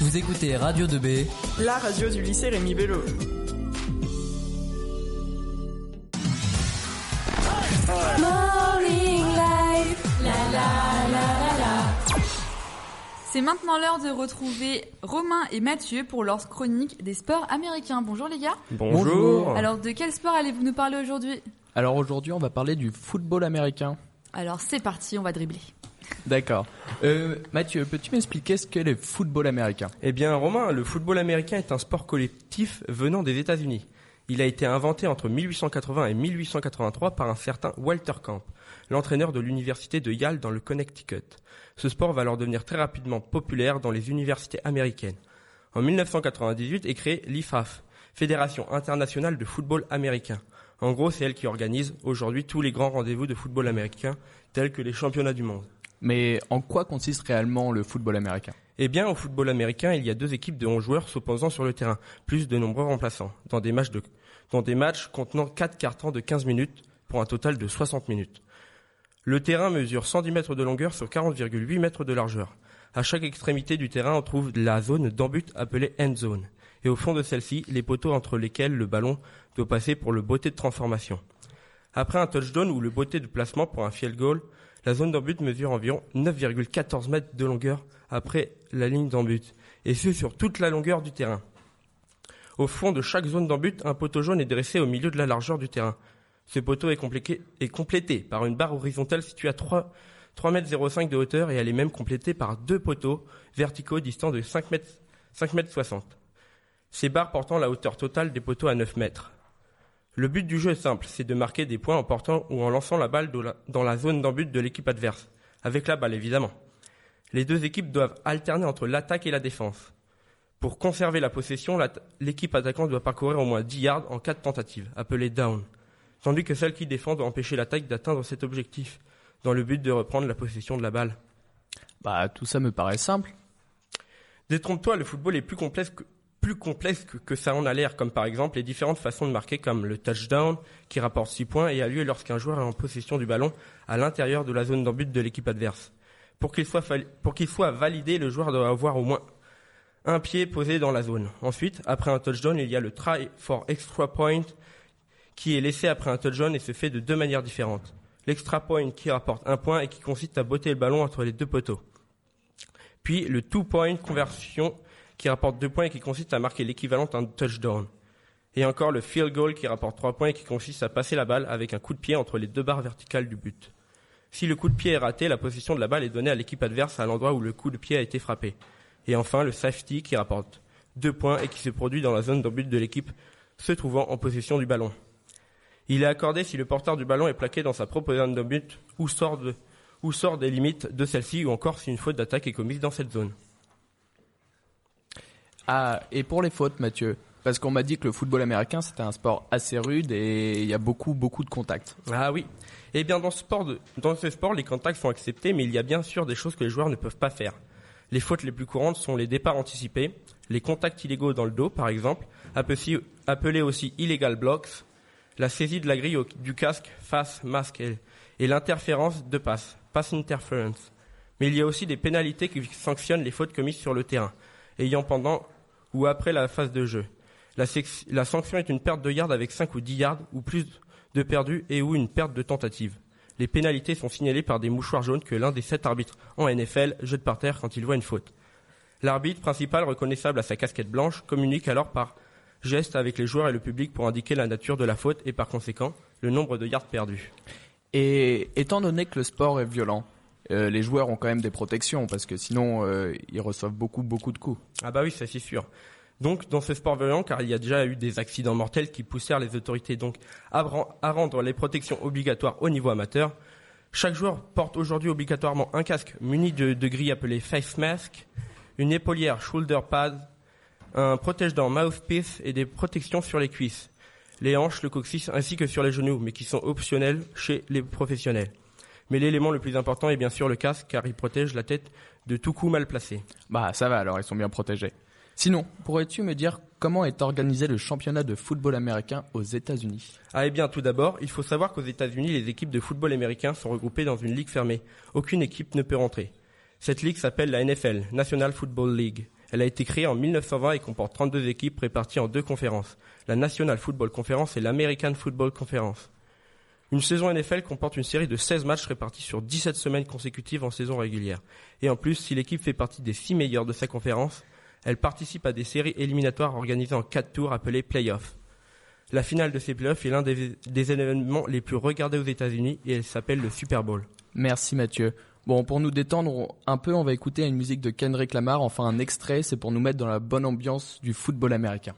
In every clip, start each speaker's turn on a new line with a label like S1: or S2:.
S1: Vous écoutez Radio 2B,
S2: la radio du lycée Rémi Bello.
S3: C'est maintenant l'heure de retrouver Romain et Mathieu pour leur chronique des sports américains. Bonjour les gars.
S4: Bonjour.
S3: Alors de quel sport allez-vous nous parler aujourd'hui?
S4: Alors aujourd'hui, on va parler du football américain.
S3: Alors c'est parti, on va dribbler.
S4: D'accord. Euh, Mathieu, peux-tu m'expliquer ce qu'est le football américain?
S5: Eh bien, Romain, le football américain est un sport collectif venant des États-Unis. Il a été inventé entre 1880 et 1883 par un certain Walter Camp, l'entraîneur de l'université de Yale dans le Connecticut. Ce sport va alors devenir très rapidement populaire dans les universités américaines. En 1998 est créée l'IFAF, Fédération internationale de football américain. En gros, c'est elle qui organise aujourd'hui tous les grands rendez-vous de football américain, tels que les championnats du monde.
S4: Mais en quoi consiste réellement le football américain?
S5: Eh bien, au football américain, il y a deux équipes de 11 joueurs s'opposant sur le terrain, plus de nombreux remplaçants, dans des matchs, de, dans des matchs contenant 4 cartons de 15 minutes pour un total de 60 minutes. Le terrain mesure 110 mètres de longueur sur 40,8 mètres de largeur. À chaque extrémité du terrain, on trouve la zone d'embut appelée end zone. Et au fond de celle-ci, les poteaux entre lesquels le ballon doit passer pour le beauté de transformation. Après un touchdown ou le beauté de placement pour un field goal, la zone d'embut mesure environ 9,14 mètres de longueur après la ligne d'embut, et ce sur toute la longueur du terrain. Au fond de chaque zone d'embut, un poteau jaune est dressé au milieu de la largeur du terrain. Ce poteau est, complété par une barre horizontale située à 3, 3 mètres 05 de hauteur et elle est même complétée par deux poteaux verticaux distants de 5 mètres, 5 mètres 60. Ces barres portant la hauteur totale des poteaux à 9 mètres. Le but du jeu est simple, c'est de marquer des points en portant ou en lançant la balle dans la zone d'embut de l'équipe adverse, avec la balle évidemment. Les deux équipes doivent alterner entre l'attaque et la défense. Pour conserver la possession, l'équipe attaquante doit parcourir au moins 10 yards en cas de tentative, appelée down, tandis que celle qui défend doit empêcher l'attaque d'atteindre cet objectif, dans le but de reprendre la possession de la balle.
S4: Bah, tout ça me paraît simple.
S5: Détrompe-toi, le football est plus complexe que, plus complexe que, ça en a l'air, comme par exemple les différentes façons de marquer, comme le touchdown, qui rapporte 6 points et a lieu lorsqu'un joueur est en possession du ballon à l'intérieur de la zone d'embut de l'équipe adverse. Pour qu'il soit, pour qu'il soit validé, le joueur doit avoir au moins un pied posé dans la zone. Ensuite, après un touchdown, il y a le try for extra point, qui est laissé après un touchdown et se fait de deux manières différentes. L'extra point qui rapporte un point et qui consiste à botter le ballon entre les deux poteaux. Puis le two point conversion qui rapporte deux points et qui consiste à marquer l'équivalent d'un touchdown. Et encore le field goal qui rapporte trois points et qui consiste à passer la balle avec un coup de pied entre les deux barres verticales du but. Si le coup de pied est raté, la possession de la balle est donnée à l'équipe adverse à l'endroit où le coup de pied a été frappé. Et enfin le safety qui rapporte deux points et qui se produit dans la zone d'embut de l'équipe se trouvant en possession du ballon. Il est accordé si le porteur du ballon est plaqué dans sa propre zone de but ou sort, de, ou sort des limites de celle-ci ou encore si une faute d'attaque est commise dans cette zone.
S4: Ah, et pour les fautes, Mathieu Parce qu'on m'a dit que le football américain, c'était un sport assez rude et il y a beaucoup, beaucoup de contacts.
S5: Ah oui. Eh bien, dans ce, sport dans ce sport, les contacts sont acceptés, mais il y a bien sûr des choses que les joueurs ne peuvent pas faire. Les fautes les plus courantes sont les départs anticipés, les contacts illégaux dans le dos, par exemple, appelés aussi illegal blocks, la saisie de la grille du casque face masque et, et l'interférence de passe, pass interference. Mais il y a aussi des pénalités qui sanctionnent les fautes commises sur le terrain, ayant pendant ou après la phase de jeu. La, sanction est une perte de yards avec 5 ou 10 yards ou plus de perdus et ou une perte de tentative. Les pénalités sont signalées par des mouchoirs jaunes que l'un des sept arbitres en NFL jette par terre quand il voit une faute. L'arbitre principal, reconnaissable à sa casquette blanche, communique alors par geste avec les joueurs et le public pour indiquer la nature de la faute et par conséquent le nombre de yards perdus.
S4: Et étant donné que le sport est violent, euh, les joueurs ont quand même des protections parce que sinon euh, ils reçoivent beaucoup beaucoup de coups.
S5: Ah bah oui, ça c'est sûr. Donc dans ce sport violent, car il y a déjà eu des accidents mortels qui poussèrent les autorités donc à, rendre les protections obligatoires au niveau amateur, chaque joueur porte aujourd'hui obligatoirement un casque muni de, de grilles appelées face mask, une épaulière shoulder pad, un protège-dents mouthpiece et des protections sur les cuisses, les hanches, le coccyx ainsi que sur les genoux, mais qui sont optionnels chez les professionnels. Mais l'élément le plus important est bien sûr le casque car il protège la tête de tout coup mal placé.
S4: Bah ça va alors, ils sont bien protégés. Sinon, pourrais-tu me dire comment est organisé le championnat de football américain aux États-Unis?
S5: Ah eh bien tout d'abord, il faut savoir qu'aux États-Unis, les équipes de football américain sont regroupées dans une ligue fermée. Aucune équipe ne peut rentrer. Cette ligue s'appelle la NFL, National Football League. Elle a été créée en 1920 et comporte 32 équipes réparties en deux conférences, la National Football Conference et l'American Football Conference. Une saison NFL comporte une série de 16 matchs répartis sur 17 semaines consécutives en saison régulière. Et en plus, si l'équipe fait partie des 6 meilleurs de sa conférence, elle participe à des séries éliminatoires organisées en 4 tours appelées playoffs. La finale de ces playoffs est l'un des, des événements les plus regardés aux États-Unis et elle s'appelle le Super Bowl.
S4: Merci Mathieu. Bon, pour nous détendre un peu, on va écouter une musique de Kendrick Lamar, enfin un extrait, c'est pour nous mettre dans la bonne ambiance du football américain.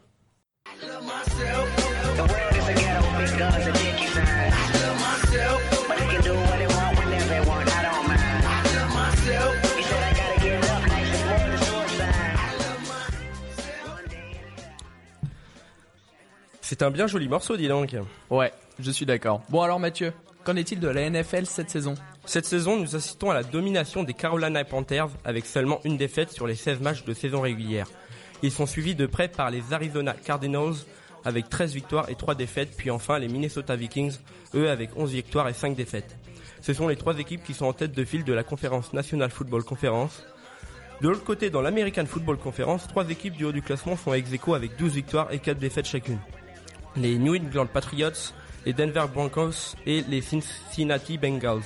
S5: C'est un bien joli morceau, dis donc.
S4: Ouais, je suis d'accord. Bon alors Mathieu, qu'en est-il de la NFL cette saison?
S5: Cette saison, nous assistons à la domination des Carolina Panthers avec seulement une défaite sur les 16 matchs de saison régulière. Ils sont suivis de près par les Arizona Cardinals avec 13 victoires et 3 défaites, puis enfin les Minnesota Vikings, eux avec 11 victoires et 5 défaites. Ce sont les trois équipes qui sont en tête de file de la conférence National Football Conference. De l'autre côté, dans l'American Football Conference, trois équipes du haut du classement sont ex aequo avec 12 victoires et 4 défaites chacune. Les New England Patriots, les Denver Broncos et les Cincinnati Bengals.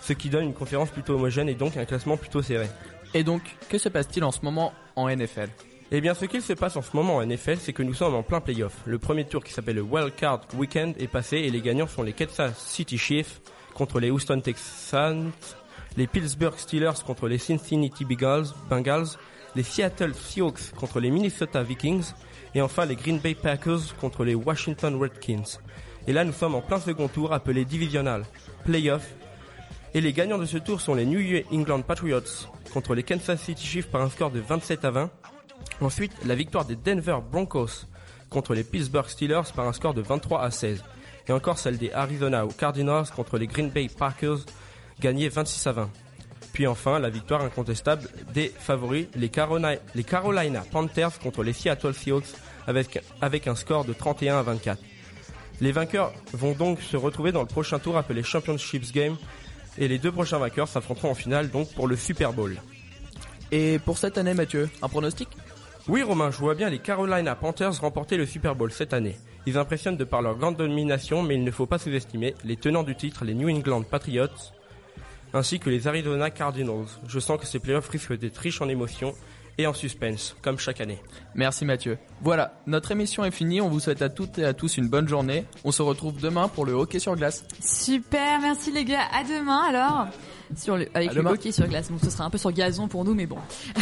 S5: Ce qui donne une conférence plutôt homogène et donc un classement plutôt serré.
S4: Et donc, que se passe-t-il en ce moment en NFL
S5: Eh bien, ce qu'il se passe en ce moment en NFL, c'est que nous sommes en plein playoff. Le premier tour qui s'appelle le Wild Card Weekend est passé et les gagnants sont les Kansas City Chiefs contre les Houston Texans, les Pittsburgh Steelers contre les Cincinnati Bengals, les Seattle Seahawks contre les Minnesota Vikings et enfin les Green Bay Packers contre les Washington Redskins. Et là, nous sommes en plein second tour appelé Divisional, Playoff. Et les gagnants de ce tour sont les New England Patriots contre les Kansas City Chiefs par un score de 27 à 20. Ensuite, la victoire des Denver Broncos contre les Pittsburgh Steelers par un score de 23 à 16. Et encore celle des Arizona Cardinals contre les Green Bay Packers gagnée 26 à 20. Puis enfin, la victoire incontestable des favoris, les Carolina, Panthers contre les Seattle Seahawks avec, avec un score de 31 à 24. Les vainqueurs vont donc se retrouver dans le prochain tour appelé Championships Game et les deux prochains vainqueurs s'affronteront en finale donc pour le Super Bowl.
S4: Et pour cette année Mathieu, un pronostic?
S5: Oui Romain, je vois bien les Carolina Panthers remporter le Super Bowl cette année. Ils impressionnent de par leur grande domination mais il ne faut pas sous-estimer les tenants du titre, les New England Patriots, ainsi que les Arizona Cardinals. Je sens que ces playoffs risquent d'être riches en émotions et en suspense, comme chaque année.
S4: Merci Mathieu. Voilà, notre émission est finie. On vous souhaite à toutes et à tous une bonne journée. On se retrouve demain pour le hockey sur glace.
S3: Super, merci les gars. À demain alors. Sur le, avec
S4: À
S3: le
S4: demain.
S3: hockey sur glace. Bon, ce sera un peu sur gazon pour nous, mais bon.